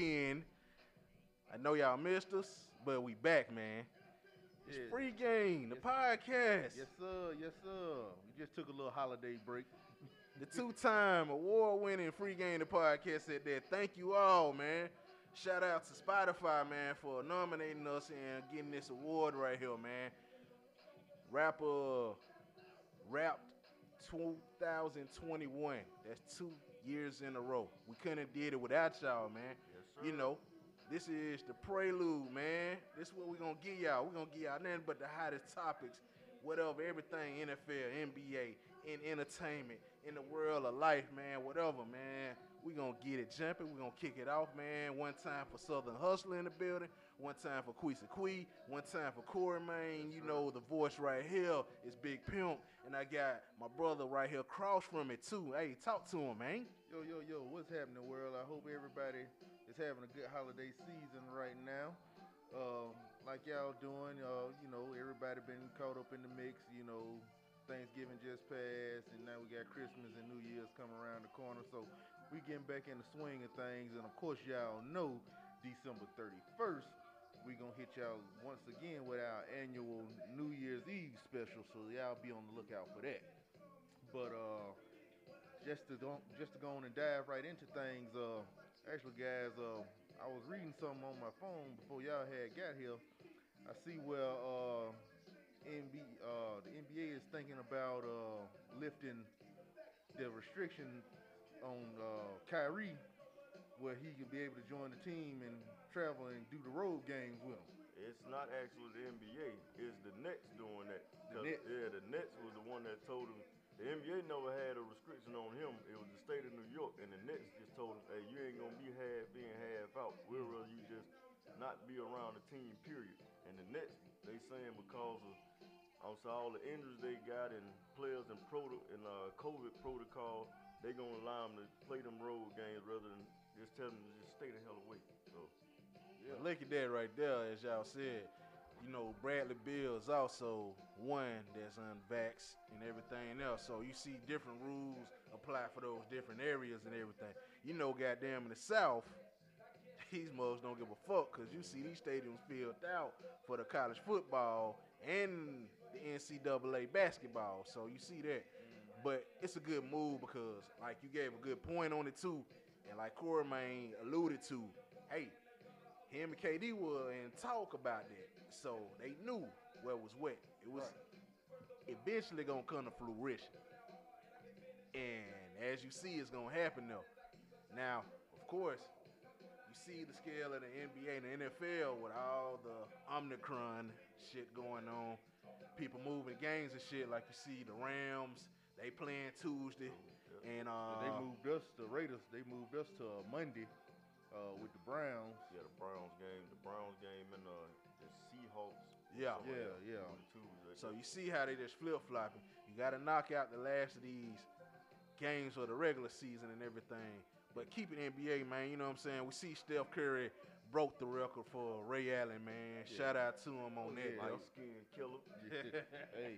again. I know y'all missed us, but we back, man. It's Yeah. free game, the Yes. podcast. Yes, sir. Yes, sir. We just took a little holiday break. The two-time award-winning free game, the podcast said that. Thank you all, man. Shout out to Spotify, man, for nominating us and getting this award right here, man. Rapper Wrapped 2021. That's two years in a row. We couldn't have did it without y'all, man. You know, this is the prelude, man. This is what we're gonna give y'all. We're gonna give y'all nothing but the hottest topics, whatever, everything NFL, NBA, in entertainment, in the world of life, man, whatever, man. we gonna get it jumping. we gonna kick it off, man. One time for Southern Hustler in the building, one time for Queesa Quee, one time for Corey Main. You know the voice right here is Big Pimp. And I got my brother right here across from it too. Hey, talk to him, man. Yo, yo, yo, what's happening, world? I hope everybody is having a good holiday season right now. Um, like y'all doing, uh, you know, everybody been caught up in the mix. You know, Thanksgiving just passed, and now we got Christmas and New Year's coming around the corner. So we getting back in the swing of things, and of course, y'all know December 31st. We gonna hit y'all once again with our annual New Year's Eve special, so y'all be on the lookout for that. But uh, just to go, just to go on and dive right into things. Uh, actually, guys, uh, I was reading something on my phone before y'all had got here. I see where uh, NB, uh, the NBA is thinking about uh, lifting the restriction on uh, Kyrie, where he can be able to join the team and travel and do the road games with him. It's not actually the NBA. It's the Nets doing that. 'Cause, Nets. Yeah, the Nets was the one that told him. The NBA never had a restriction on him. It was the state of New York, and the Nets just told him, "Hey, you ain't gonna be half in, half out. We'd rather you just not be around the team, period." And the Nets, they saying because of also all the injuries they got and players and proto and uh, COVID protocol, they gonna allow them to play them road games rather than just tell them to just stay the hell away. So. But Look at that right there, as y'all said. You know, Bradley Beal is also one that's unvaxxed and everything else. So you see different rules apply for those different areas and everything. You know, goddamn in the South, these mugs don't give a fuck because you see these stadiums filled out for the college football and the NCAA basketball. So you see that. But it's a good move because, like, you gave a good point on it too. And like Corey Main alluded to, hey, him and KD were in talk about that. So they knew where it was wet. It was eventually gonna come to fruition. And as you see, it's gonna happen though. Now, of course, you see the scale of the NBA and the NFL with all the Omicron shit going on. People moving games and shit, like you see the Rams, they playing Tuesday. And uh they moved us, the Raiders, they moved us to uh, Monday uh, with the Browns. Yeah, the Browns game, the Browns game, and uh, the Seahawks. Yeah. Like Yeah, that yeah. on Tuesday. So you see how they just flip flopping. You got to knock out the last of these games for the regular season and everything. But keep it NBA, man. You know what I'm saying? We see Steph Curry broke the record for Ray Allen, man. Shout out to him on Oh, that. yeah. though. light skin killer. hey,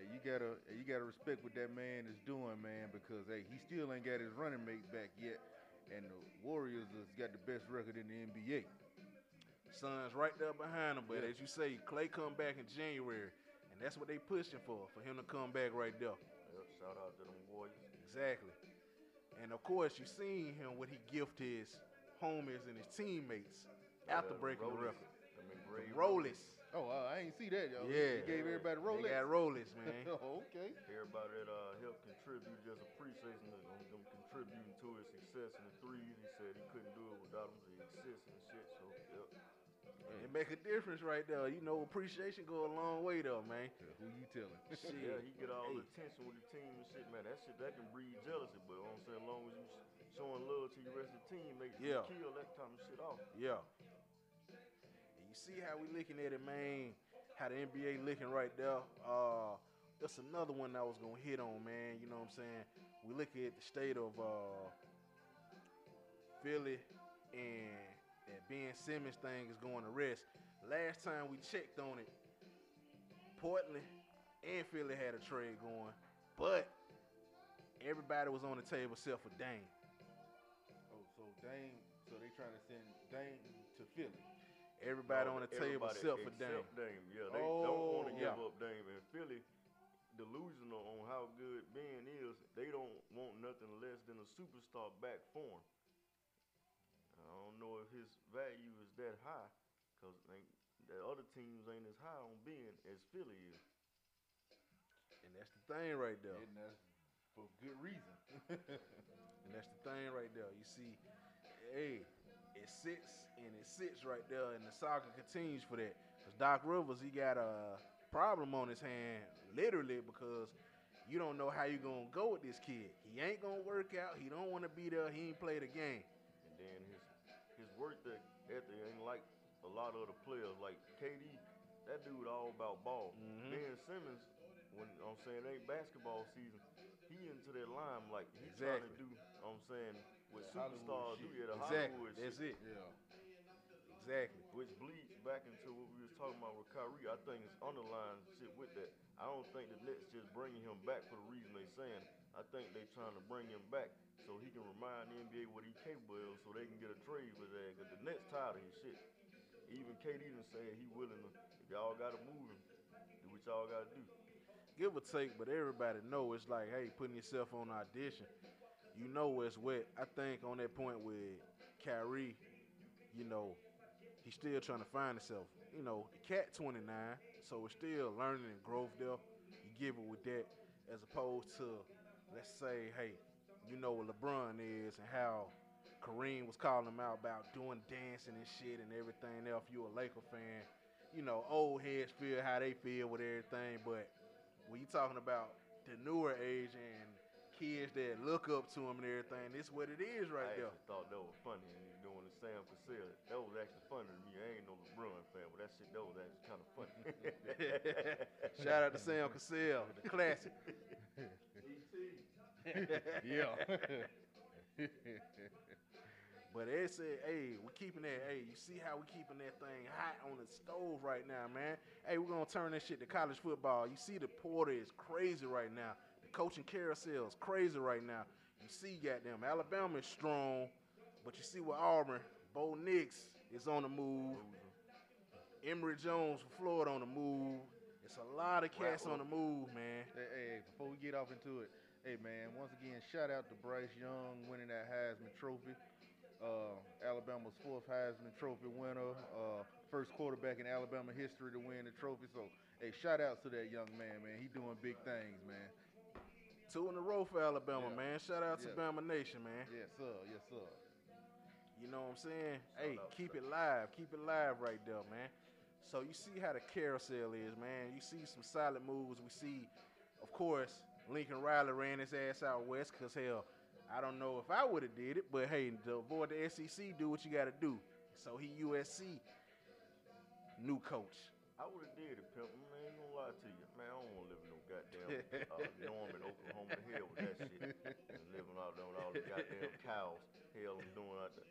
hey, you gotta hey, you gotta respect what that man is doing, man, because hey, he still ain't got his running mate back yet, and the Warriors has got the best record in the NBA. Suns right there behind him. But Yeah. as you say, Clay come back in January. And that's what they pushing for, for him to come back right there. Yep, shout out to them Warriors. Exactly. And of course, you seen him what he gift his homies and his teammates after Yeah, breaking the record. them The engraved Rollies. Oh, uh, I ain't see that, yo. Yeah. he gave everybody Rolex. They got Rollies, man. oh, okay. Everybody that uh, helped contribute, just appreciating them, them contributing to his success in the threes. He said he couldn't do it without them, the assists and shit. So, yep. It make a difference right there. You know, appreciation go a long way though, man. Who you telling? Shit. Yeah, he get all Hey. the attention with the team and shit, man. That shit that can breed jealousy, but you know what I'm saying, as long as you sh- showing love to your rest of the team, make Yeah. you kill that kind of shit off. Yeah. And you see how we looking at it, man. How the NBA looking right there. Uh, that's another one I was gonna hit on, man. You know what I'm saying? We look at the state of uh, Philly and that Ben Simmons thing is going to rest. Last time we checked on it, Portland and Philly had a trade going, but everybody was on the table except for Dame. Oh, so Dame, So they trying to send Dame to Philly. Everybody No, on the table everybody except for Dame. except Dame. Yeah, they don't want to Oh, give up Dame. And Philly, delusional on how good Ben is, they don't want nothing less than a superstar back for him. I don't know if his value is that high, because the other teams ain't as high on Ben as Philly is. And that's the thing right there. And that's for good reason. And that's the thing right there. You see, hey, it sits and it sits right there, and the saga continues for that. Because Doc Rivers, he got a problem on his hand, literally, because you don't know how you're gonna go with this kid. He ain't gonna work out. He don't want to be there. He ain't play the game. And then his his work ethic ain't like a lot of other players. Like KD, that dude all about ball. Mhm. Ben Simmons, when I'm saying it ain't basketball season, he into that line like he trying to do. I'm saying what superstars do, shit. yeah, the Exactly. Hollywood That's shit, it. yeah. Exactly. which bleeds back into what we was talking about with Kyrie. I think it's underlying shit with that. I don't think the Nets just bringing him back for the reason they saying. I think they trying to bring him back so he can remind the NBA what he capable of, so they can get a trade for that. Cause the Nets tired of his shit. Even KD done said he willing to. If y'all gotta move him, do what y'all gotta do. give or take, but everybody know it's like, hey, putting yourself on audition. You know it's wet. I think on that point with Kyrie, you know, he's still trying to find himself. You know, the cat 29, so it's still learning and growth there. You give it with that, as opposed to, let's say, hey, you know what LeBron is and how Kareem was calling him out about doing dancing and shit and everything else. You a Laker fan, you know, old heads feel how they feel with everything, but when you talking about the newer age and kids that look up to him and everything, this what it is right I there. actually thought that was funny when you doing the Sam Cassell. That was actually funny to me. I ain't no LeBron fan, but that shit that was actually kind of funny. Shout out to Sam Cassell, the classic. Yeah. But they said, hey, we're keeping that, hey, you see how we're keeping that thing hot on the stove right now, man. Hey, we're gonna turn that shit to college football. You see the portal is crazy right now. The coaching carousel is crazy right now. You see, goddamn, Alabama is strong, but you see what Auburn, Bo Nix is on the move. Emory Jones from Florida on the move. It's a lot of cats on the move, man. Hey, hey, before we get off into it, hey man, once again, shout out to Bryce Young winning that Heisman Trophy. Uh, Alabama's fourth Heisman Trophy winner, uh, first quarterback in Alabama history to win the trophy. So, hey, shout out to that young man, man. He doing big things, man. Two in a row for Alabama, Yeah. man. Shout out to Yeah. Bama Nation, man. Yes, sir. Yes, sir. You know what I'm saying? Shout hey, keep it live. Keep it live right there, man. So you see how the carousel is, man. You see some solid moves. We see, of course, Lincoln Riley ran his ass out west because, hell, I don't know if I would have did it, but hey, to avoid the SEC, do what you got to do. So he USC new coach. I would have did it, pimp. Man, ain't gonna lie to you. Man, I don't want to live in no goddamn uh, Norman, Oklahoma hell with that shit. And living out there with all the goddamn cows. Hell, I'm doing out there.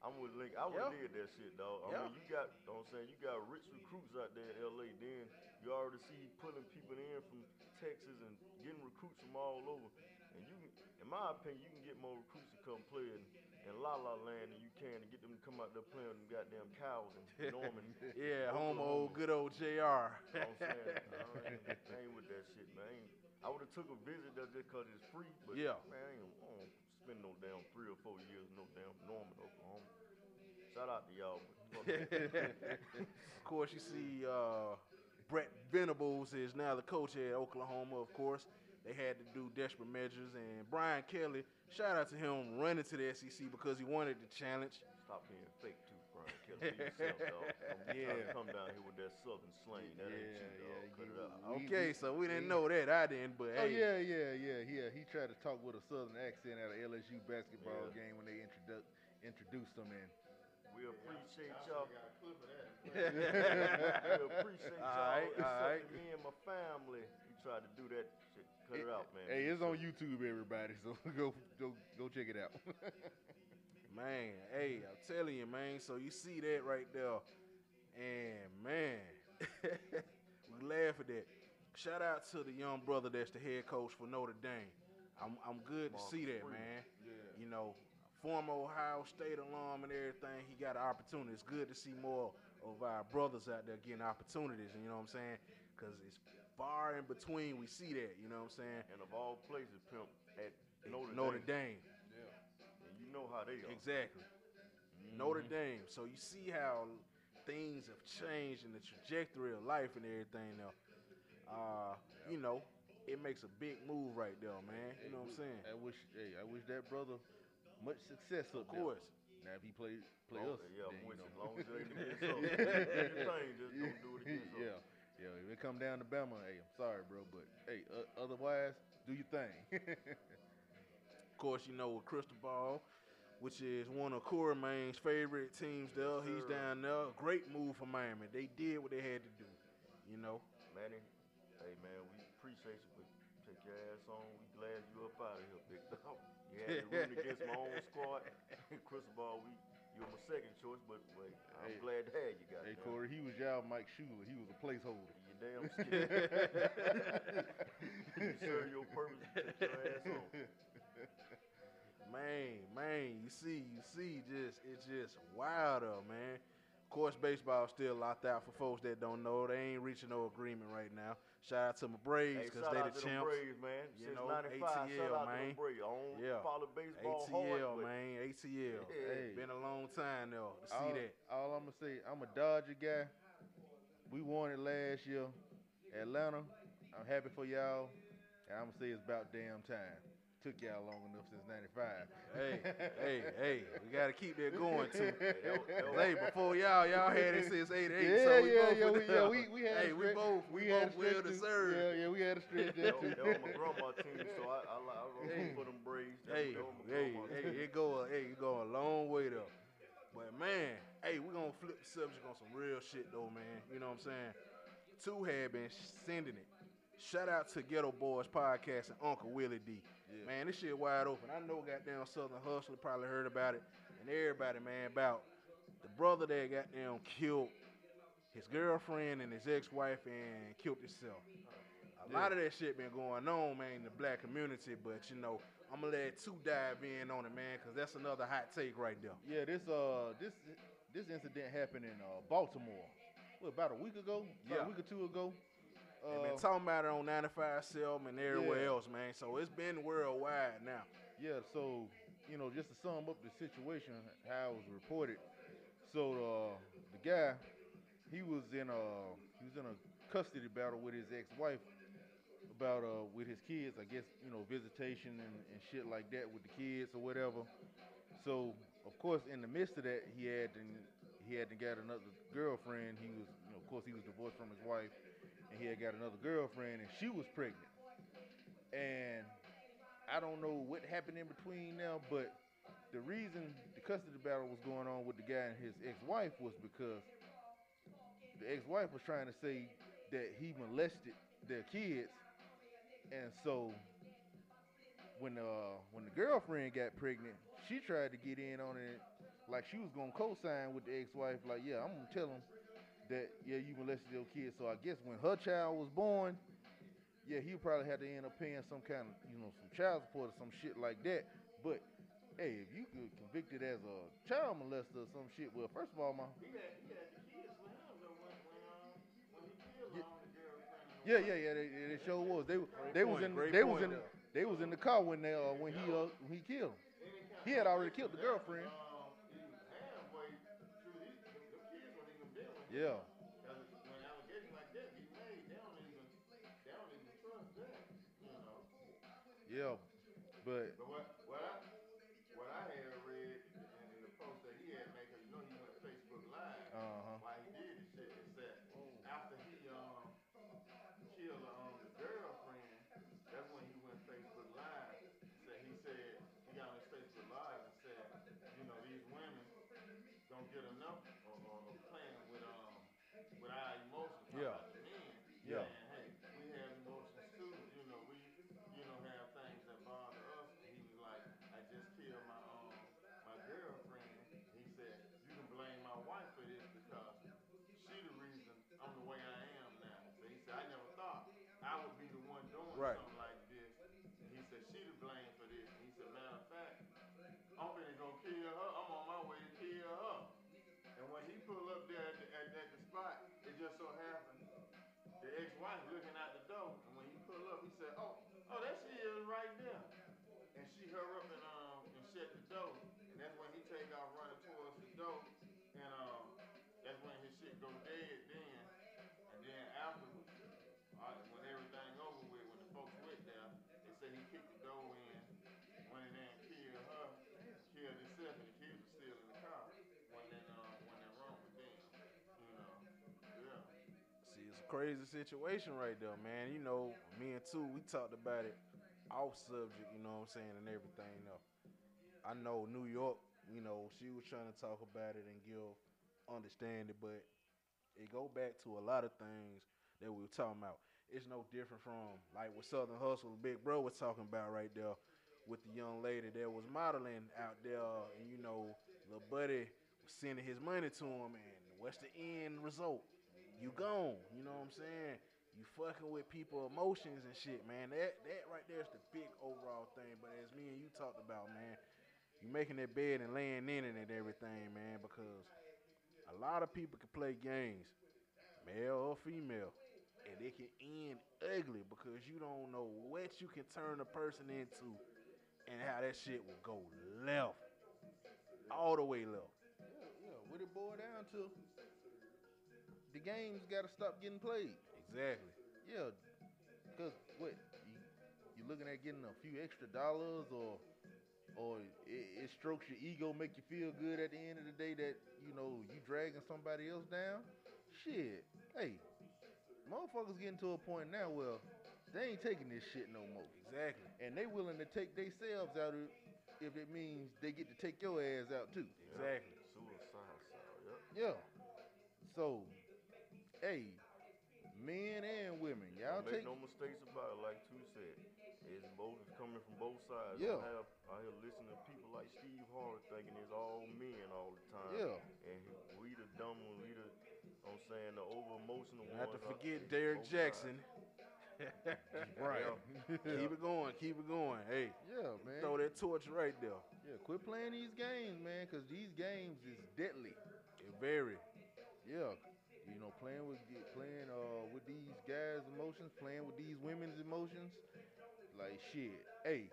I'm with Link. I would have Yeah. did that shit, dog. I Yeah. mean, you got, you know what I'm saying, you got rich recruits out there in LA. Then you already see pulling people in from Texas and getting recruits from all over. And you, can- in my opinion, you can get more recruits to come play in, in La La Land than you can to get them to come out there playing with them goddamn cows in Norman. Yeah, home old good old JR. You know what I'm saying? I ain't, I ain't with that shit, man. I, I would have took a visit there just cause it's free, but Yeah. man, I ain't I don't spend no damn three or four years no damn Norman, Oklahoma. Shout out to y'all. But fuck that. of course, you see uh, Brent Venables is now the coach at Oklahoma. Of course, they had to do desperate measures, and Brian Kelly, shout out to him running to the SEC because he wanted the challenge. Stop being fake too, Brian Kelly. Yourself, dog. Don't be trying Yeah. come down here with that southern slang. That ain't you, Yeah, dog. yeah, Cut you- it out. Okay, we- so we didn't we- know that. I didn't, but Oh hey, yeah, yeah, yeah, yeah. He tried to talk with a southern accent at an LSU basketball Yeah. game when they introduced introduced him in. We appreciate y'all. we appreciate y'all. All right, all right. Me and my family. He tried to do that shit. Cut it, out, man. Hey, it's on YouTube, everybody. So go go go check it out. man, hey, I'm telling you, man. So you see that right there, and man, we laugh at that. Shout out to the young brother that's the head coach for Notre Dame. I'm I'm good to see that, Freeman. man. yeah. You know, former Ohio State alum and everything, he got an opportunity. It's good to see more of our brothers out there getting opportunities. And you know what I'm saying? Because it's far in between we see that. You know what I'm saying? And of all places, pimp at Notre, Notre Dame. Dame. And you know how they are. Exactly. Notre Dame. So you see how things have changed in the trajectory of life and everything now. Uh, you know, it makes a big move right there, man. You know what I'm saying? I wish, hey, I wish that brother much success Of up there. course. Now if he play play Long- us, yeah, then, I'm with you you. know. As long as it ain't against us. Do your thing, just don't do it against us. yeah, yeah. If it come down to Bama, hey, I'm sorry, bro, but hey, uh, otherwise, do your thing. Of course, you know with Cristobal, which is one of Corey Main's favorite teams there. Yes, He's sir. down there. Great move for Miami. They did what they had to do. You know. Manny, hey man, we appreciate you, but take your ass on. We glad you up out of here, big dog. You had to root against my own squad. Cristobal, we you were my second choice, but wait, I'm Hey. glad to have you guys. hey, Corey, he was y'all Mike Shula. He was a placeholder. You damn scared. you serve your purpose. Take your ass on. Man, man, you see, you see, just it's just wild up, man. Of course, baseball still locked out for folks that don't know. They ain't reaching no agreement right now. Shout out to my Braves Hey, because shout they out the to champs. Braves, man. You Since know, 95, shout ATL, out to man. them Braves. I don't Yeah. follow baseball ATL, hard, man, ATL. Yeah. Hey. Been a long time though to see that. all I'm gonna say, I'm a Dodger guy. We won it last year. Atlanta, I'm happy for y'all. And I'm gonna say it's about damn time. Took y'all long enough since '95. Hey, hey, hey, we gotta keep that going too. Hey, was- that was- Hey, before y'all, y'all had it since '88, Yeah, so we yeah, both yeah, we, yeah, we, we had Hey, a we both, we, had a both will stretch to serve. Yeah, yeah, we had a stretch there That too. was, that was my grandma team, so I I, li- I root Hey. for them Braves. Hey, that was my hey, hey, it go, a- hey, it go a long way though. But man, hey, we gonna flip the subject on some real shit though, man. You know what I'm saying? Two had been sending it. Shout out to Geto Boys Podcast and Uncle Willie D. Yeah. Man, this shit wide open. I know goddamn Southern Hustler probably heard about it, and everybody, man, about the brother that goddamn killed his girlfriend and his ex-wife and killed himself. A lot of that shit been going on, man, in the black community, but you know, I'm gonna let two dive in on it, man, because that's another hot take right there. Yeah, this uh this this incident happened in uh, Baltimore. What, about a week ago? About Yeah. a week or two ago. Uh, been talking about it on 95 Selm and everywhere Yeah. else, man. So it's been worldwide now. Yeah, so you know, just to sum up the situation, how it was reported. So uh, the guy, he was in a he was in a custody battle with his ex-wife about uh with his kids. I guess you know visitation and, and shit like that with the kids or whatever. So of course, in the midst of that, he had to, he had to get another girlfriend. He was, you know, of course, he was divorced from his wife, and he had got another girlfriend, and she was pregnant. And I don't know what happened in between now, but the reason the custody battle was going on with the guy and his ex-wife was because the ex-wife was trying to say that he molested their kids, and so when uh when the girlfriend got pregnant, she tried to get in on it like she was gonna co-sign with the ex-wife, like yeah, I'm gonna tell him that yeah you molested your kids. So I guess when her child was born, yeah, he probably had to end up paying some kind of, you know, some child support or some shit like that. But hey, if you get convicted as a child molester or some shit, well, first of all, my He had, he had the kids for him though when, when, um, when he killed Yeah. the girlfriend. yeah, yeah, yeah, they, they sure was. They they was in they was in they was in the car when they uh, when he uh, when he killed him. He had already killed the girlfriend. Yeah, when allegations like that get made, they don't even they don't even trust that, you know. yeah, but But door, and that's when he take off running towards the door, and um that's when his shit go dead then, and then afterwards, right, when everything over with, when the folks went there, they say he kicked the door in, went in there and killed her, killed himself, and the kids were still in the car when that um when that wrong with them, you know, yeah. See, it's a crazy situation right there, man. You know, me and two, we talked about it off subject, you know what I'm saying, and everything else. I know New York, you know, she was trying to talk about it and give understanding, but it go back to a lot of things that we were talking about. It's no different from like what Southern Hustle Big Bro was talking about right there with the young lady that was modeling out there, and you know, little buddy was sending his money to him, and what's the end result? You gone. You know what I'm saying? You fucking with people emotions and shit, man. That that right there is the big overall thing. But as me and you talked about, man, you making that bed and laying in it and everything, man, because a lot of people can play games, male or female, and it can end ugly because you don't know what you can turn a person into and how that shit will go left. All the way left. Yeah, yeah. What it boil down to, the games got to stop getting played. Exactly. Yeah, because what you, you looking at getting a few extra dollars, or or it, it strokes your ego, make you feel good at the end of the day that you know you dragging somebody else down. Shit, hey, motherfuckers getting to a point now where they ain't taking this shit no more, Exactly. and they willing to take themselves out of if it means they get to take your ass out too. Exactly. Suicide cell, yep. Yeah. So, hey, men and women, y'all Don't make take no mistakes about it, like two said. It's both it's coming from both sides. Yeah. I have hear listening to people like Steve Harvey thinking it's all men all the time. Yeah. And we the dumb ones, we the I'm saying the over emotional ones. Not to forget there, Derrick Jaxn. right. Keep it going, keep it going. Hey, Yeah, man. throw that torch right there. Yeah, quit playing these games, man, because these games is deadly. It very. Yeah, you know, playing with playing uh with these guys' emotions, playing with these women's emotions, like shit. Hey,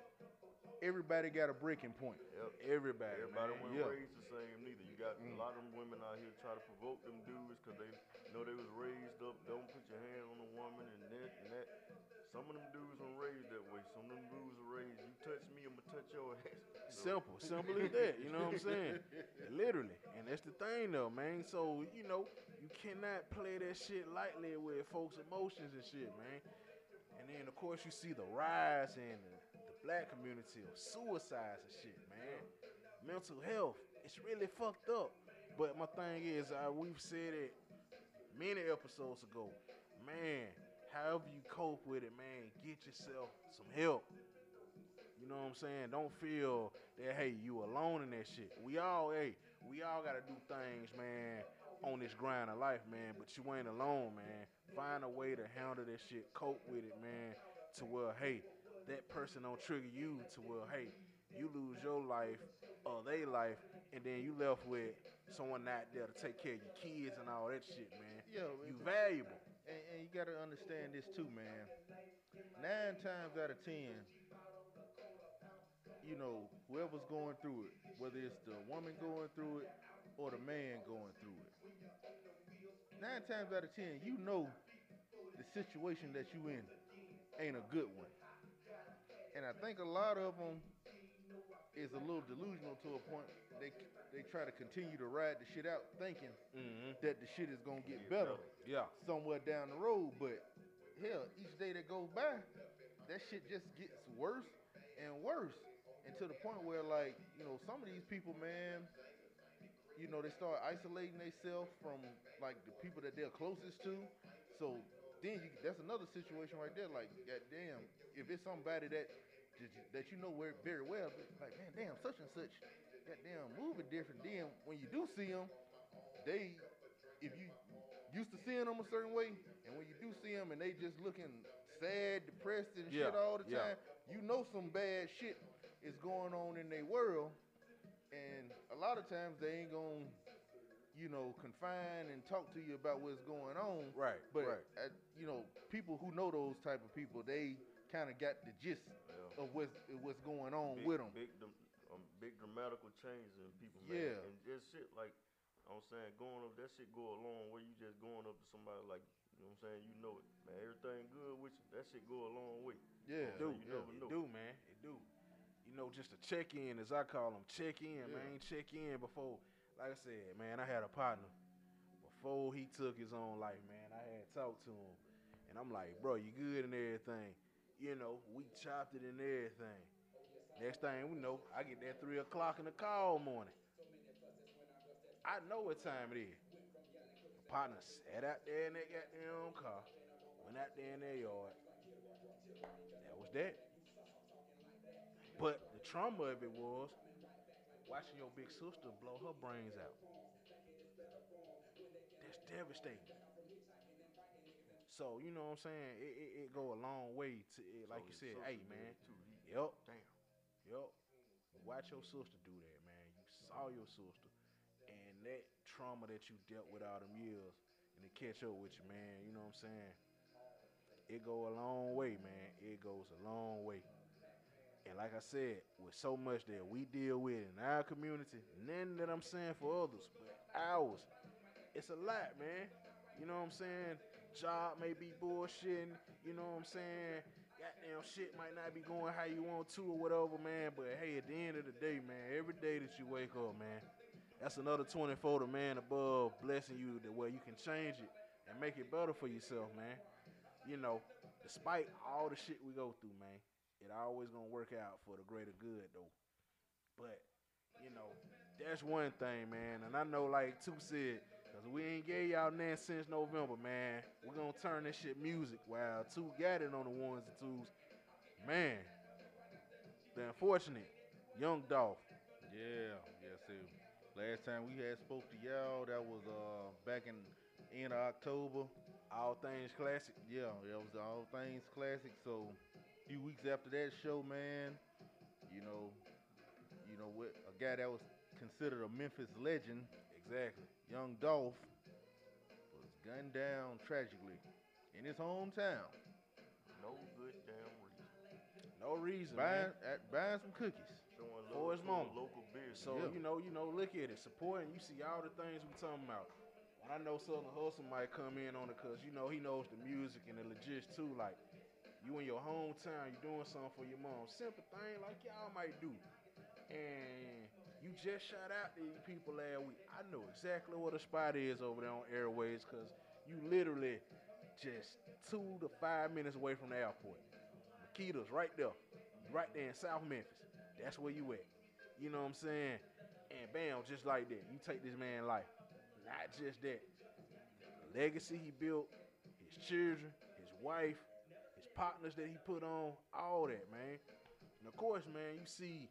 everybody got a breaking point. Yep. Everybody. Everybody man. wasn't Yeah. raised the same neither. You got Mm. a lot of them women out here try to provoke them dudes because they know they was raised up. Don't put your hand on a woman and that and that. Some of them dudes were raised that way. Some of them dudes were raised. You touch me, I'ma touch your ass. So- Simple, simple as that. You know what I'm saying? Literally, and that's the thing, though, man. So you know, you cannot play that shit lightly with folks' emotions and shit, man. And then, of course, you see the rise the black community of suicides and shit, man. Mental health, it's really fucked up. But my thing is, uh, we've said it many episodes ago, man. However you cope with it, man, get yourself some help. You know what I'm saying? Don't feel that hey, you alone in that shit. We all hey, we all gotta do things, man, on this grind of life, man. But you ain't alone, man. Find a way to handle that shit, cope with it, man. To where hey, that person don't trigger you. To where hey, you lose your life or they life, and then you left with someone not there to take care of your kids and all that shit, man. Yeah, You valuable. and, and you got to understand this too, man. Nine times out of ten, you know, whoever's going through it, whether it's the woman going through it or the man going through it, nine times out of ten, you know the situation that you in ain't a good one. And I think a lot of them is a little delusional to a point. They they try to continue to ride the shit out, thinking Mm-hmm. that the shit is gonna get Get better Yeah. somewhere down the road, but hell, each day that goes by, that shit just gets worse and worse. And to the point where like, you know, some of these people, man, you know, they start isolating themselves from like the people that they're closest to. So then you, that's another situation right there. Like, goddamn, if it's somebody that that you- know where very well, but like, man, damn, such and such, that damn moving different. Then when you do see them, they, if you used to seeing them a certain way, and when you do see them and they just looking sad, depressed, and shit all the yeah. time, you know some bad shit is going on in their world. and a lot of times they ain't gonna, you know, confine and talk to you about what's going on. Right. But right. uh, you know, people who know those type of people, they kind of got the gist Yeah. of what's what's going on big, with them. Big, um, big dramatical changes in people, man. Yeah. And just shit like I'm saying, going up that shit go a long way. You just going up to somebody like you know what I'm saying. You know it, man. Everything good with you. That shit go a long way. Yeah, do. do, you yeah, never it know. do, man. It do. You know, just a check in, as I call them, check in, Yeah. man. Check in before, like I said, man. I had a partner before he took his own life, man. I had talked to him, and I'm like, bro, you good and everything. You know, we chopped it and everything. Next thing we know, I get that three o'clock in the call morning. I know what time it is. My partner sat out there in that goddamn car, went out there in their yard. That was that. But the trauma of it was watching your big sister blow her brains out. That's devastating. So you know what I'm saying? It, it, it go a long way to it, like So you said. Hey man, it Yup. Damn. Yup. Watch your sister do that, man. You saw your sister. And that trauma that you dealt with all them years and to catch up with you, man, you know what I'm saying? It go a long way, man. It goes a long way. And like I said, with so much that we deal with in our community, none that I'm saying for others, but ours, it's a lot, man. You know what I'm saying? Job may be bullshitting, you know what I'm saying? Goddamn shit might not be going how you want to or whatever, man. But hey, at the end of the day, man, every day that you wake up, man, that's another 24 to man above blessing you the way you can change it and make it better for yourself, man. You know, despite all the shit we go through, man, it always gonna work out for the greater good though. But, you know, that's one thing, man. And I know like Two said, we ain't gave y'all nothing since November, man. We're gonna turn this shit music while Two got it on the ones and twos. Man, the unfortunate young Dolph. Yeah, yes, sir. Last time we had spoke to y'all, that was uh back in end of October. All things classic. Yeah, that was all things classic. So a few weeks after that show, man, you know, you know what a guy that was considered a Memphis legend, Exactly. young Dolph, was gunned down tragically in his hometown. No good damn reason. No reason, Buying man. at, buying some cookies. Showing For love his to mama. the local business. So Yeah. you know, you know, look at it, supporting. You see all the things we're talking about. And I know Southern Hustle might come in on it because you know he knows the music and the legit too. Like you in your hometown, you doing something for your mom. Simple thing like y'all might do. And you just shot out these people last week. I know exactly what a spot is over there on Airways because you literally just two to five minutes away from the airport. Makeda's right there, right there in South Memphis. That's where you at. You know what I'm saying? And bam, just like that, you take this man life. Not just that. The legacy he built, his children, his wife, his partners that he put on, all that, man. And of course, man, you see,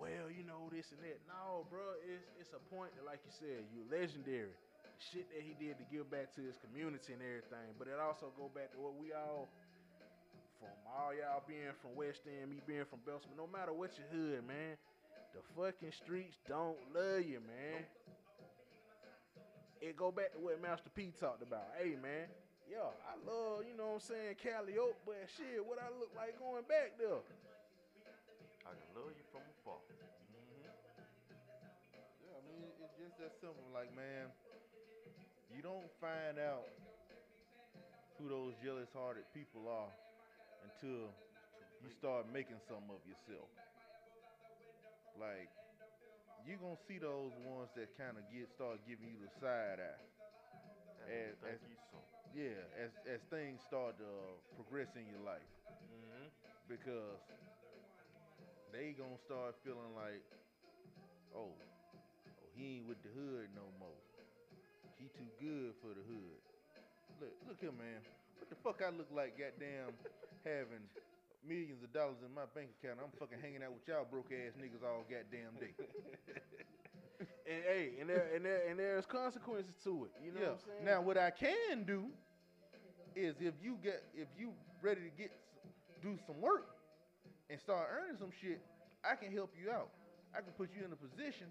well, you know, this and that. No, bro, it's it's a point that, like you said, you legendary. The shit that he did to give back to his community and everything. But it also go back to what we all from all y'all being from West End, me being from Belsman, no matter what your hood, man, the fucking streets don't love you, man. It go back to what Master P talked about. Hey, man, yo, I love, you know what I'm saying, Calliope, but shit, what I look like going back there. I can love you that simple. Like, man, you don't find out who those jealous-hearted people are until you start making something of yourself. Like, you're gonna see those ones that kind of get start giving you the side eye. As- thank as- you so. Yeah, as as things start to uh, progress in your life, Mm-hmm. because they gonna start feeling like, oh, he ain't with the hood no more. He too good for the hood. Look, look here, man. What the fuck I look like, goddamn, having millions of dollars in my bank account? I'm fucking hanging out with y'all broke ass niggas all goddamn day. And hey, and there and there and there's consequences to it. You know yeah. what I'm saying? Now, what I can do is if you get if you ready to get do some work and start earning some shit, I can help you out. I can put you in a position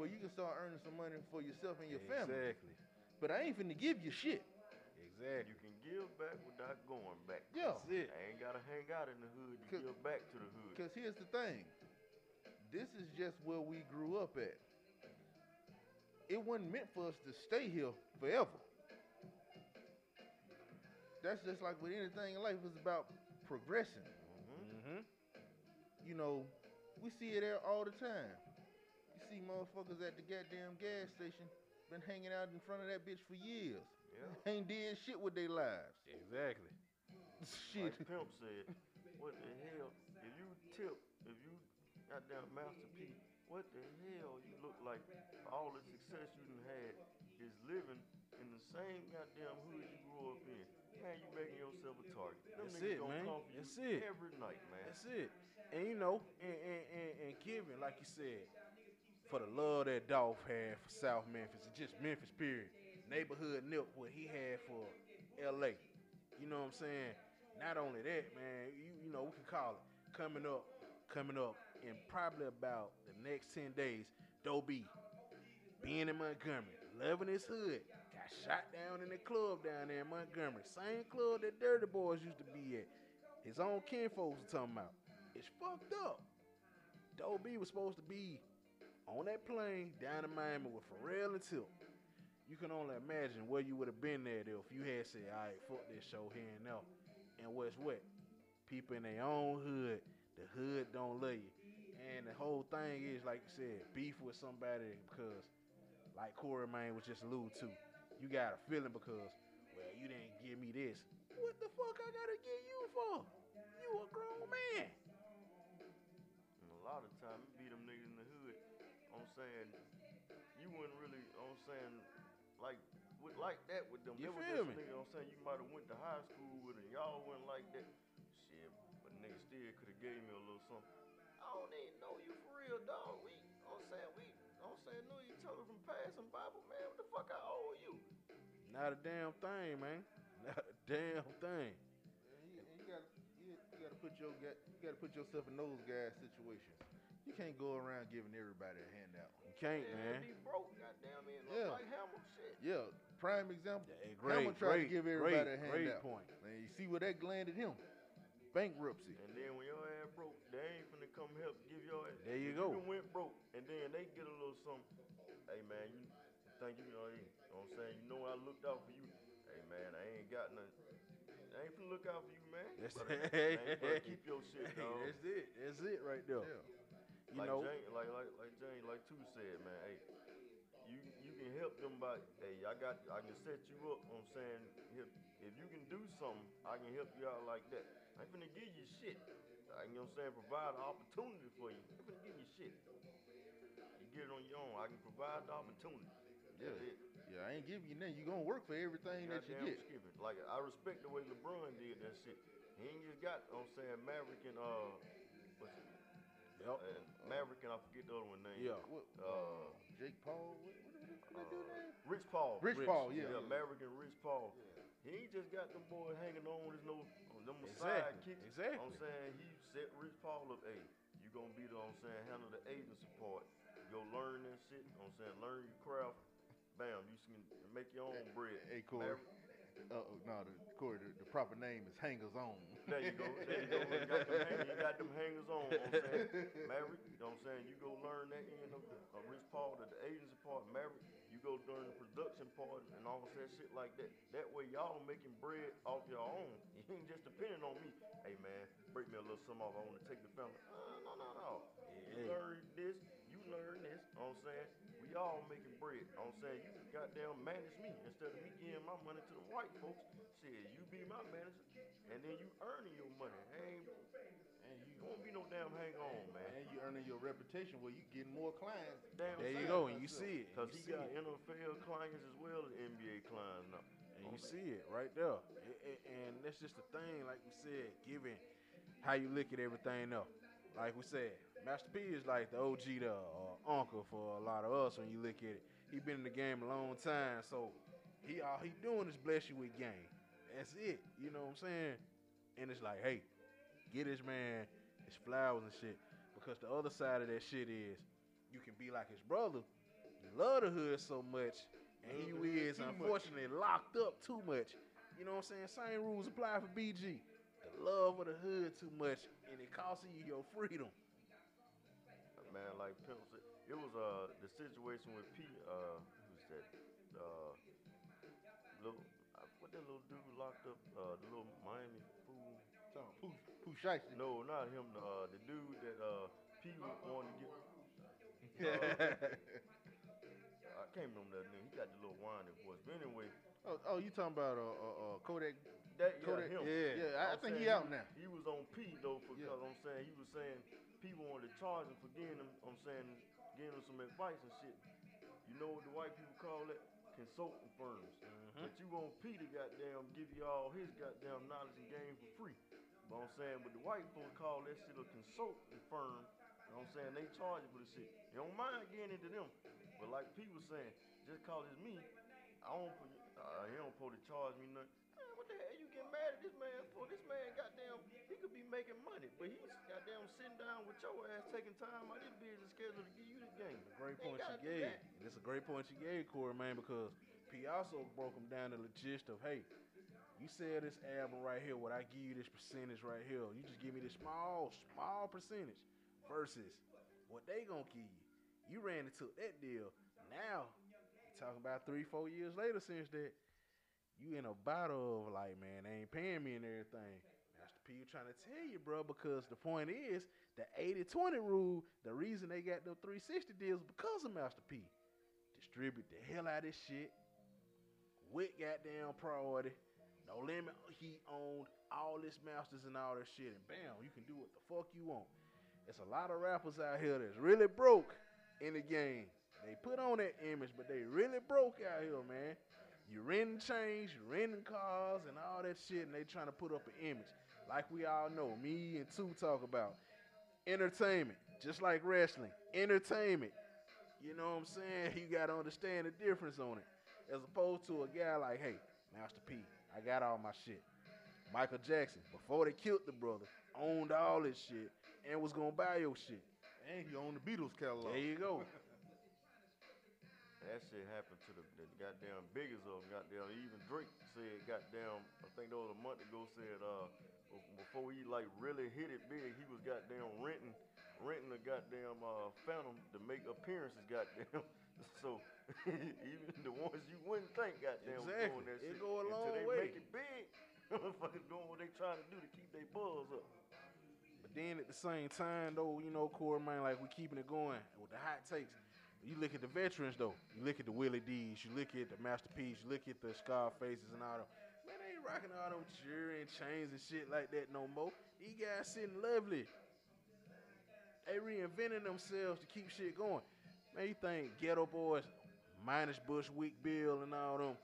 where you can start earning some money for yourself and your family. Exactly. But I ain't finna give you shit. Exactly. You can give back without going back. Yeah. That's it. I ain't gotta hang out in the hood to Cause- give back to the hood. Cause here's the thing. This is just where we grew up at. It wasn't meant for us to stay here forever. That's just like with anything in life, it's about progressing. hmm Mm-hmm. You know, we see it there all the time. You see motherfuckers at the goddamn gas station been hanging out in front of that bitch for years. Yeah. Ain't did shit with their lives. Exactly. Shit. Like Pimp said, what the hell? If you tip, if you goddamn masterpiece, what the hell you look like? All the success you done had is living in the same goddamn hood you grew up in. Man, you making yourself a target. Them That's niggas it, man. That's it. every night, man. That's it. And you know, and, and, and, and giving, like you said, for the love that Dolph had for South Memphis, just Memphis, period. Neighborhood nip what he had for LA. You know what I'm saying? Not only that, man, you, you know, we can call it coming up, coming up in probably about the next 10 days, B being in Montgomery, loving his hood, got shot down in the club down there in Montgomery. Same club that Dirty Boys used to be at. His own kinfolks are talking about. It's fucked up. B was supposed to be on that plane down to Miami with Pharrell and Tip. You can only imagine where you would have been there if you had said, all right, fuck this show here and now. And what's what? People in their own hood, the hood don't love you. And the whole thing is, like you said, beef with somebody because, like Corey Man was just alluded to, you got a feeling because, well, you didn't give me this. What the fuck I gotta give you for? You a grown man. I'm saying, you wouldn't really, I'm saying, like, with, like that with them. You There was feel me? Nigga, I'm saying you might have went to high school with and y'all wasn't like that. Shit, but nigga still could have gave me a little something. I don't even know you for real, dog. We, I'm saying, we, I'm saying, know each other from passing Bible, man. What the fuck I owe you? Not a damn thing, man. Not a damn thing. And you, you gotta you, you gotta put your you gotta put yourself in those guys situations. You can't go around giving everybody a handout. You can't, Yeah, man. be broke, goddamn it. Yeah. Like Hammer, shit. Yeah, prime example. Yeah, great, Hammer tried great, to give great, everybody a great point. Man, you see where that landed him? Bankruptcy. And then when your ass broke, they ain't finna come help give your ass. There you go. You went broke, and then they get a little something. Hey man, you think you know? You know what I'm saying? You know I looked out for you. Hey man, I ain't got nothing. I ain't finna look out for you, man. That's Better- man, you keep your shit, Hey, that's it. That's it right there. Yeah. You like know, Jane, like like like Jane, like two said, man. Hey, you you can help them by. Hey, I got I can set you up. I'm saying if, if you can do something, I can help you out like that. I ain't finna give you shit. I, you know what I'm saying? Provide an opportunity for you. I ain't finna give you shit. You get it on your own. I can provide the opportunity. Yeah. Yeah, I ain't giving you nothing. You gonna work for everything that you get. skipping. Like I respect the way LeBron did that shit. He ain't just got. I'm saying Maverick and uh? Yep. And Maverick and I forget the other one name. Yeah. What, Uh, Jake Paul? What, what, what, what dude name? Rich Paul. Rich, Rich, Paul, Yeah, yeah. yeah. Maverick and Rich Paul. He ain't just got them boys hanging on with his no on them Exactly, sidekicks. exactly. I'm saying he set Rich Paul up, hey, you gonna be the I'm saying handle the agency part. Go learn that shit. I'm saying learn your craft. Bam, you can make your own bread. Hey, Corey. Maverick- Uh, oh, no, the, Corey, the, the proper name is Hangers On. There you go. There you go. You got them, hang, you got them hangers on. You know what I'm saying? Maverick, you know what I'm saying? You go learn that end of uh, Rich Paul, the, the agency part. Maverick, you go learn the production part and all that shit like that. That way, y'all making bread off your own. You ain't just depending on me. Hey, man, break me a little something off. I want to take the family. Uh, We all making bread. You I'm saying? You goddamn manage me instead of me giving my money to the white folks. Shit, you be my manager, and then you earning your money. Ain't And you, you won't be no damn hang on, man. and you earning your reputation where you getting more clients. Damn there you go, and you see it. Cause You he got it. NFL clients as well as NBA clients now. And you see it right there. A- a- And that's just the thing, like we said, giving how you look at everything else. Like we said, Master P is like the OG the or uncle for a lot of us when you look at it. He been in the game a long time, so he all he doing is bless you with game. That's it. You know what I'm saying? And it's like, hey, get this man his flowers and shit. Because the other side of that shit is you can be like his brother. You love the hood so much, and you is too much. unfortunately locked up too much. You know what I'm saying? Same rules apply for BG. The love of the hood too much, and it costing you your freedom. Man, like Pimp said, it was uh the situation with P. Uh, who's that? Uh, little uh, what that little dude locked up? Uh, the little Miami fool. Talking Pooh, Pooh Shiesty. No, not him. The, uh, the dude that uh P wanted to get. I can't remember that name. He got the little whining voice. But anyway, Oh, oh, you talking about uh, uh, uh, Kodak? that yeah, Kodak? him. Yeah. Yeah, I, I think he out now. He was on P though because Yeah. I'm saying he was saying people wanted to charge him for giving him. I'm saying giving him some advice and shit. You know what the white people call it? Consulting firms. Mhm. But you want P to goddamn give you all his goddamn knowledge and game for free. But I'm saying, but the white folks call that shit a consulting firm. You know what I'm saying? They charge you for the shit. You don't mind getting into them. But like P was saying, just cause it's me, I don't put, uh, he don't supposed to charge me nothing. Man, what the hell you get mad at this man for? This man goddamn, he could be making money, but he's goddamn sitting down with your ass taking time out his business schedule to give you the game. Great point you gave. And it's a great point you gave, Corey, man, because P also broke him down to the gist of, hey, you sell this album right here, what I give you this percentage right here. You just give me this small, small percentage versus what they gonna give you. You ran and took that deal. Now, talking about three, four years later since that, you in a battle of like, man, they ain't paying me and everything. Master P, you trying to tell you, bro, because the point is the 80-20 rule, the reason they got the 360 deals because of Master P. Distribute the hell out of this shit with goddamn priority. No limit, he owned all this masters and all that shit, and bam, you can do what the fuck you want. There's a lot of rappers out here that's really broke in the game. They put on that image, but they really broke out here, man. You renting chains, you renting cars, and all that shit, and they trying to put up an image. Like we all know, me and Two talk about entertainment, just like wrestling. Entertainment. You know what I'm saying? You gotta understand the difference on it. As opposed to a guy like, hey, Master P, I got all my shit. Michael Jackson, before they killed the brother, owned all this shit and was gonna buy your shit. And he owned the Beatles catalog. There you go. That shit happened to the, the goddamn biggest of them. Goddamn, even Drake said, goddamn, I think that was a month ago. Said, uh, before he like really hit it big, he was goddamn renting, renting a goddamn uh, Phantom to make appearances. Goddamn, so even the ones you wouldn't think, goddamn, was Exactly. doing that It shit go a until they way. make it big. Motherfuckers doing what they trying to do to keep their buzz up. But then at the same time, though, you know, Core man, like we keeping it going with the hot takes. You look at the veterans, though. You look at the Willie D's. You look at the Master P's. You look at the Scarfaces and all them. Man, they ain't rocking all them jewelry and chains and shit like that no more. These guys sitting lovely. They reinventing themselves to keep shit going. Man, you think Geto Boys, minus Bush, Weak Bill, and all them,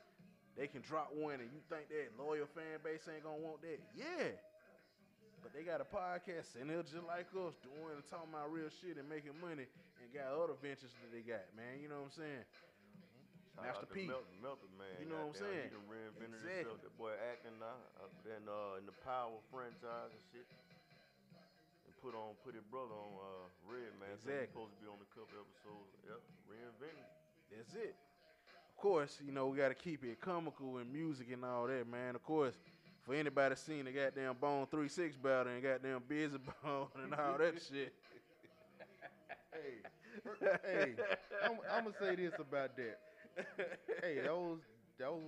they can drop one and you think that loyal fan base ain't gonna want that? Yeah. But they got a podcast and they're just like us, doing and talking about real shit and making money, and got other ventures that they got, man. You know what I'm saying? Shout Master P. Melton, Melton, man. You know what I'm saying? He reinvented Exactly. himself. That boy acting now. Uh, then uh, in the Power franchise and shit. And put on, put his brother on uh, Redman. Exactly. He's supposed to be on the cover episodes. Yep, reinventing. That's it. Of course, you know, we got to keep it comical and music and all that, man. Of course, for anybody seen the goddamn Bone 3 6 battle and goddamn Bizzy Bone and all that shit. hey, hey, I'm, I'm gonna say this about that. Hey, that was that was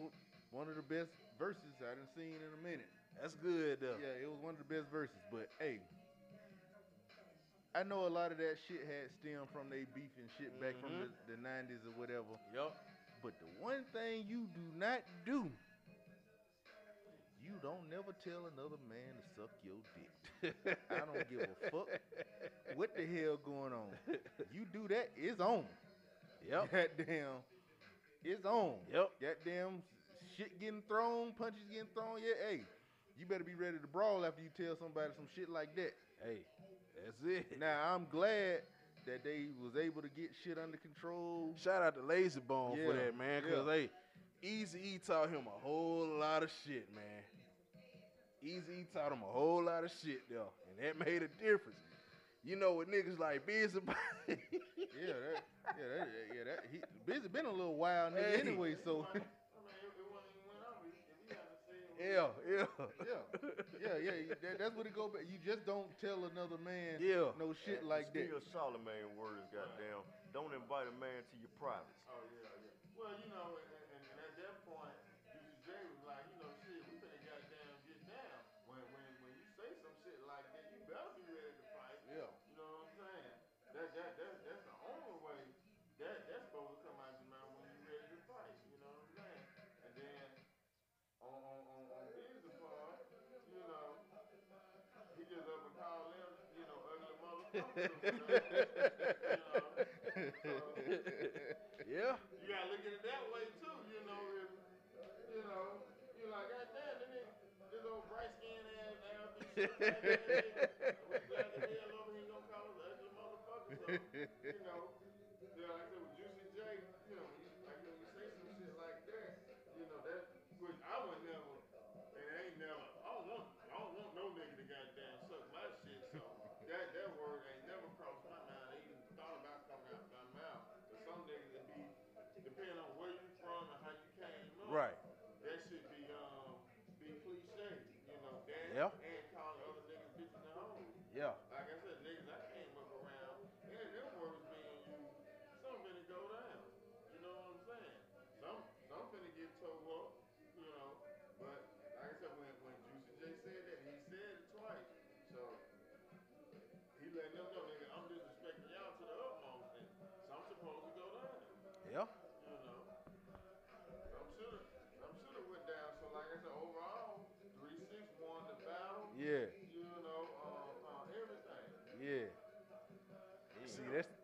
one of the best verses I done seen in a minute. That's good, though. Yeah, it was one of the best verses. But hey, I know a lot of that shit had stemmed from they beef and shit back from Mhm. the, the 90s or whatever. Yup. But the one thing you do not do, you don't never tell another man to suck your dick. I don't give a fuck what the hell going on. You do that, it's on. Yep. Goddamn, it's on. Yep. Goddamn, shit getting thrown, punches getting thrown. Yeah, hey, you better be ready to brawl after you tell somebody some shit like that. Hey, that's it. Now I'm glad that they was able to get shit under control. Shout out to Layzie Bone for that, man. Cause yeah. hey, Easy E taught him a whole lot of shit, man. Eazy taught him a whole lot of shit, though, and that made a difference. you know what niggas like Bizzy. Yeah, that, yeah, that, yeah, that. He busy been a little wild nigga Hey. anyway, so I mean, it, it wasn't even went out. If he hadn't said what- yeah, yeah, yeah, yeah, yeah. That, that's what it go back. You just don't tell another man Yeah. no shit And like that. Still Charlemagne words, goddamn. Don't invite a man to your privates. Oh yeah, yeah. Well, you know, yeah. you gotta look at it that way too, you know. If you know, you're like, God damn, this, this old bright skinned ass ass and shit. that, we glad to hell over here gonna call us ugly motherfuckers. So, you know,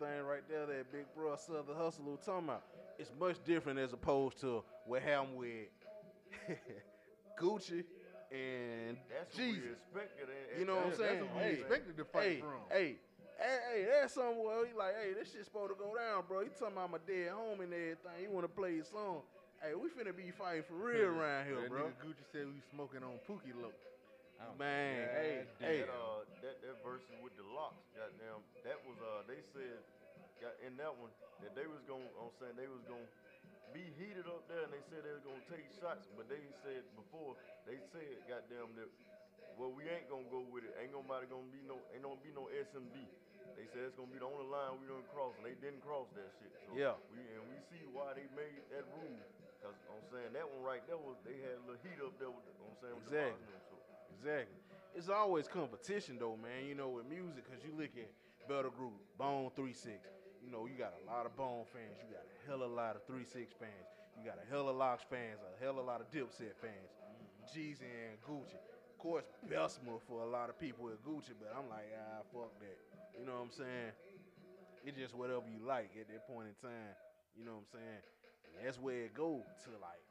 thing right there that Big Bro Southern Hustle was talking about. It's much different as opposed to what happened with Gucci and That's what we Jesus. expected. and- You know what I'm saying? That's what we Hey, expected to fight Hey, from. hey, hey, hey, that's something where he like, hey, this shit's supposed to go down, bro. He talking about my dead home and everything. He want to play his song. Hey, we finna be fighting for real around here, that bro. nigga Gucci said we smoking on Pookie Loc. Man, hey, God hey. That, uh, that that versus with the LOX, goddamn, that was uh, they said, got in that one that they was gonna, I'm saying they was gonna be heated up there, and they said they was gonna take shots, but they said before they said, goddamn, that well we ain't gonna go with it, ain't nobody gonna be no, ain't gonna be no SMD. They said it's gonna be the only line we don't cross, and they didn't cross that shit. So Yeah. We and we see why they made that rule, cause I'm saying that one right there was they had a little heat up there with, the, I'm saying with Exactly. so. Exactly. It's always competition though, man. You know, with music, cause you look at Better Group, Bone Three Six. You know, you got a lot of Bone fans. You got a hell of a lot of Three Six fans. You got a hell of LOX fans. A hell of a lot of Dipset fans. Jeezy and Gucci. Of course, Bessemer for a lot of people is Gucci, but I'm like, ah, fuck that. You know what I'm saying? It's just whatever you like at that point in time. You know what I'm saying? And that's where it goes to like.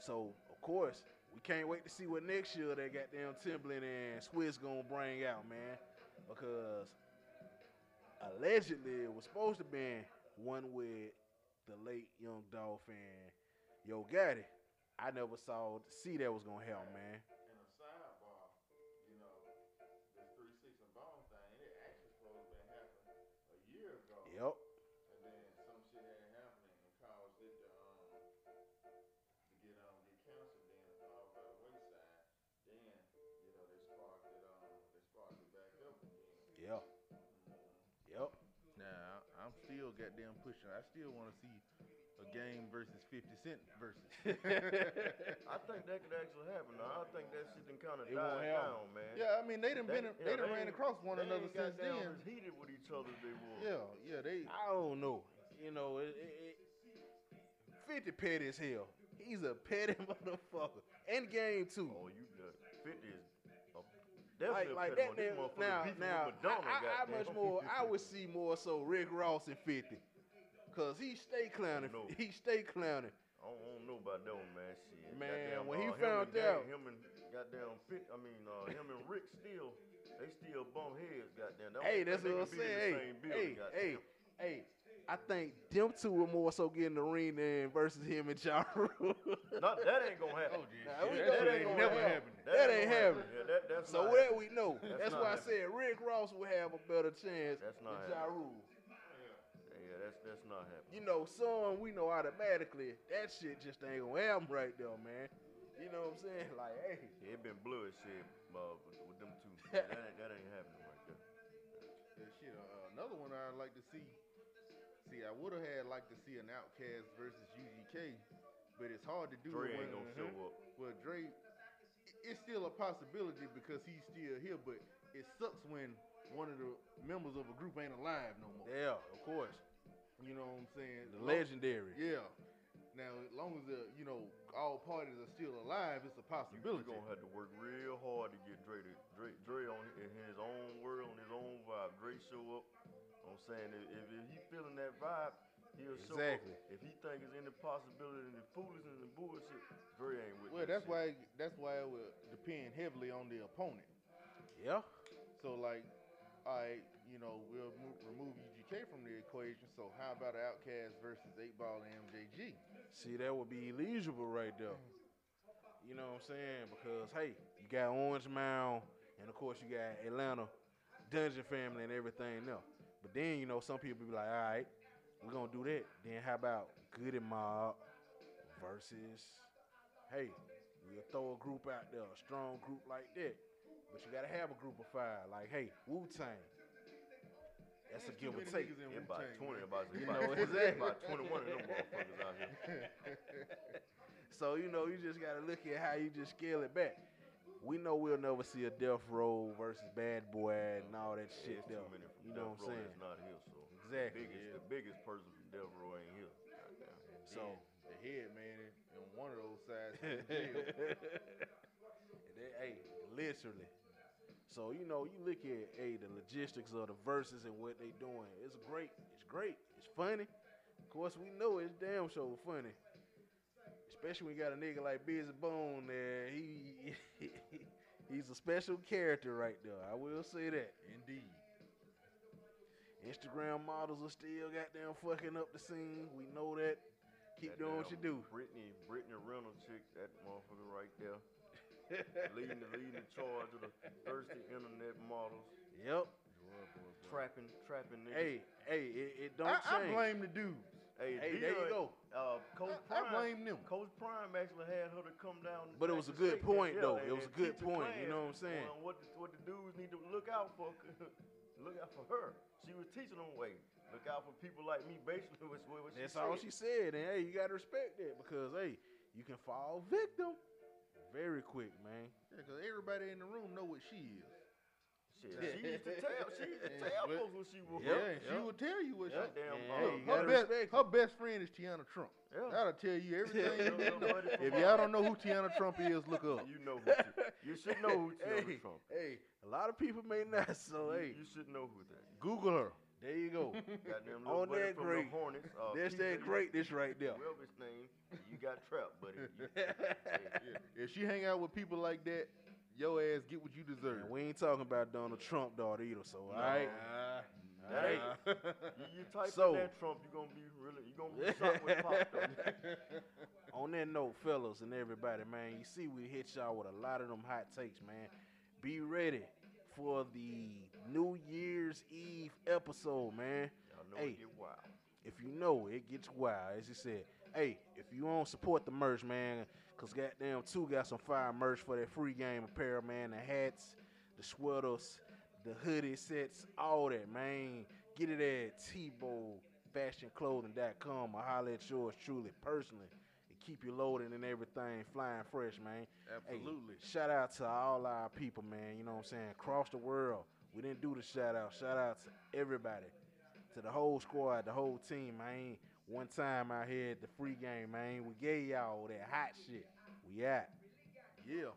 So of course we can't wait to see what next year that goddamn Timbaland and Swizz gonna bring out, man. Because allegedly it was supposed to be one with the late Young Dolph and Yo Gotti. I never saw see that was gonna happen, man. And a sidebar, you know, this three six and bone thing, it actually supposed to been happening a year ago. Yep. And then some shit had happened and caused it to um to get um get canceled then fall by the wayside. Then, you know, they sparked it um they sparked it back up again. Yep. Still goddamn pushing. I still want to see a game versus 50 Cent versus. I think that could actually happen. Now, I think that shit done kind of It won't died happen. down, man. yeah, I mean they done They- been yeah, they done they ran across one they another since down then. as heated with each other they were. Yeah, yeah, they. I don't know. You know, it, it, it, 50 petty as hell. He's a petty motherfucker. And game too. Oh, you uh, 50 is a, like like that. Nigga, now now I, I, I much more I would see more so Rick Ross and 50 cause he stay clowning No. he stay clowning I don't, I don't know about that one, man. Shit. Man, Goddamn, when he uh, him found and out- him and goddamn fit. I mean, uh, him and Rick still, they still bump heads. Goddamn. That hey that's what I'm they can be in saying hey hey hey hey I think them two were more so getting the ring than versus him and Ja Rule. Not that ain't gonna happen. Oh, yeah. Nah, that shit that ain't ain't never gonna happening. That ain't gonna happening. Yeah, that, that's so that we know. That's That's, not why I said Rick Ross will have a better chance That's not than Ja happening. Rule. Yeah, that's that's not happening. You know, son, we know automatically that shit just ain't gonna happen right there, man. You know what I'm saying? Like, hey, Yeah, it been bloodshed uh, with, with them two. that, ain't, that ain't happening right there. Yeah, shit. Uh, another one I'd like to see. See, I would have had liked to see an OutKast versus UGK, but it's hard to do. Dre ain't gonna uh-huh. show up. Well, Dre, it's still a possibility because he's still here, but it sucks when one of the members of a group ain't alive no more. yeah, of course, You know what I'm saying? the legendary. Oh, yeah. Now, as long as the you know all parties are still alive, it's a possibility. You're gonna have to work real hard to get Dre to Dre, Dre on in his own world, on his own vibe. Dre show up. I'm saying if, if, if he feeling that vibe, he'll show Exactly. up. If he think there's any possibility in the foolishness and the bullshit, Dre ain't with well, that that's shit. why that's why it will depend heavily on the opponent. Yeah, So like, all right, you know, we'll mo- remove UGK from the equation. So how about OutKast versus Eight Ball and MJG? see, that would be eligible right there. You know what I'm saying? Because hey, you got Orange Mound, and of course you got Atlanta, Dungeon Family, and everything else. But then you know some people be like, all right, we're gonna do that. Then how about Goodie Mob versus? Hey, we'll throw a group out there, a strong group like that. But you gotta have a group of five. Like, hey, Wu Tang. That's a There's give too or take. in Yeah, about 20, about, You know, 20, exactly. about 21 of them motherfuckers out here. So you know, you just gotta look at how you just scale it back. We know we'll never see a Death Row versus Bad Boy and all that shit it's too many from You know Death what I'm saying? that's not here, so Exactly. the biggest, yeah. the biggest person from Death Row ain't here. Goddamn. So the head man on one of those sides in jail. They- hey, literally. So you know, you look at hey the logistics of the verses and what they doing. It's great. It's great. It's funny. Of course, we know it's damn show funny. Especially when you got a nigga like Bizzy Bone there. He he's a special character right there. I will say that. Indeed. Instagram models are still goddamn fucking up the scene. We know that. Keep That doing what you do. Brittany, Brittany Renner chick, that motherfucker right there, leading the leading the charge of the thirsty internet models, Yep. trapping, trapping niggas. Hey, hey, it, it don't I, I blame the dudes. Hey, Hey, there you go. Uh, Coach I, I Prime, blame them. Coach Prime actually had her to come down. But it was a good point, point, and- though. It was a good point, you know what I'm saying? on What the, what the dudes need to look out for. look out for her. She was teaching them way. Look out for people like me. Basically, was what, what That's she all said. she said. And hey, you gotta respect that because hey, you can fall victim very quick, man. Yeah, because everybody in the room know what she is. Shit, she used to tell. She used to tell folks what she was. Yeah, Yep, she yep. will tell you what she. Goddamn, Yeah, hey, you her, best, her best friend is Tiana Trump. Yeah. That'll tell you everything you know. If y'all don't know who Tiana Trump is, look up. You know who. Ti- you should know who Tiana hey, Trump. hey, a lot of people may not. So You- hey, you should know who that. Google her. there you go. Goddamn On little buddy that from great. the Hornets. Uh, That's PJ, that greatness right there. Whoever his name, you got trapped, buddy. You- Yeah. If she hang out with people like that, your ass get what you deserve. And we ain't talking about Donald Trump daughter either. So all right, That ain't- you, you type So- in that Trump, you gonna be really, you gonna be shocked with up. On that note, fellas and everybody, man, you see we hit y'all with a lot of them hot takes, man. Be ready for the New Year's Eve episode, man. Y'all know Hey. it get wild. If you know it gets wild, as you said. Hey, if you don't support the merch, man, cause goddamn two got some fire merch for that free game apparel, man. The hats, the sweaters, the hoodie sets, all that, man. Get it at tbowfashionclothing.com or holler at yours truly personally. And keep you loaded and everything flying fresh, man. Hey, Absolutely. shout out to all our people, man. You know what I'm saying? Across the world. We didn't do the shout out. Shout out to everybody. To the whole squad, the whole team, man. One time out here at the free game, man. We gave y'all that hot shit. We out. Yeah.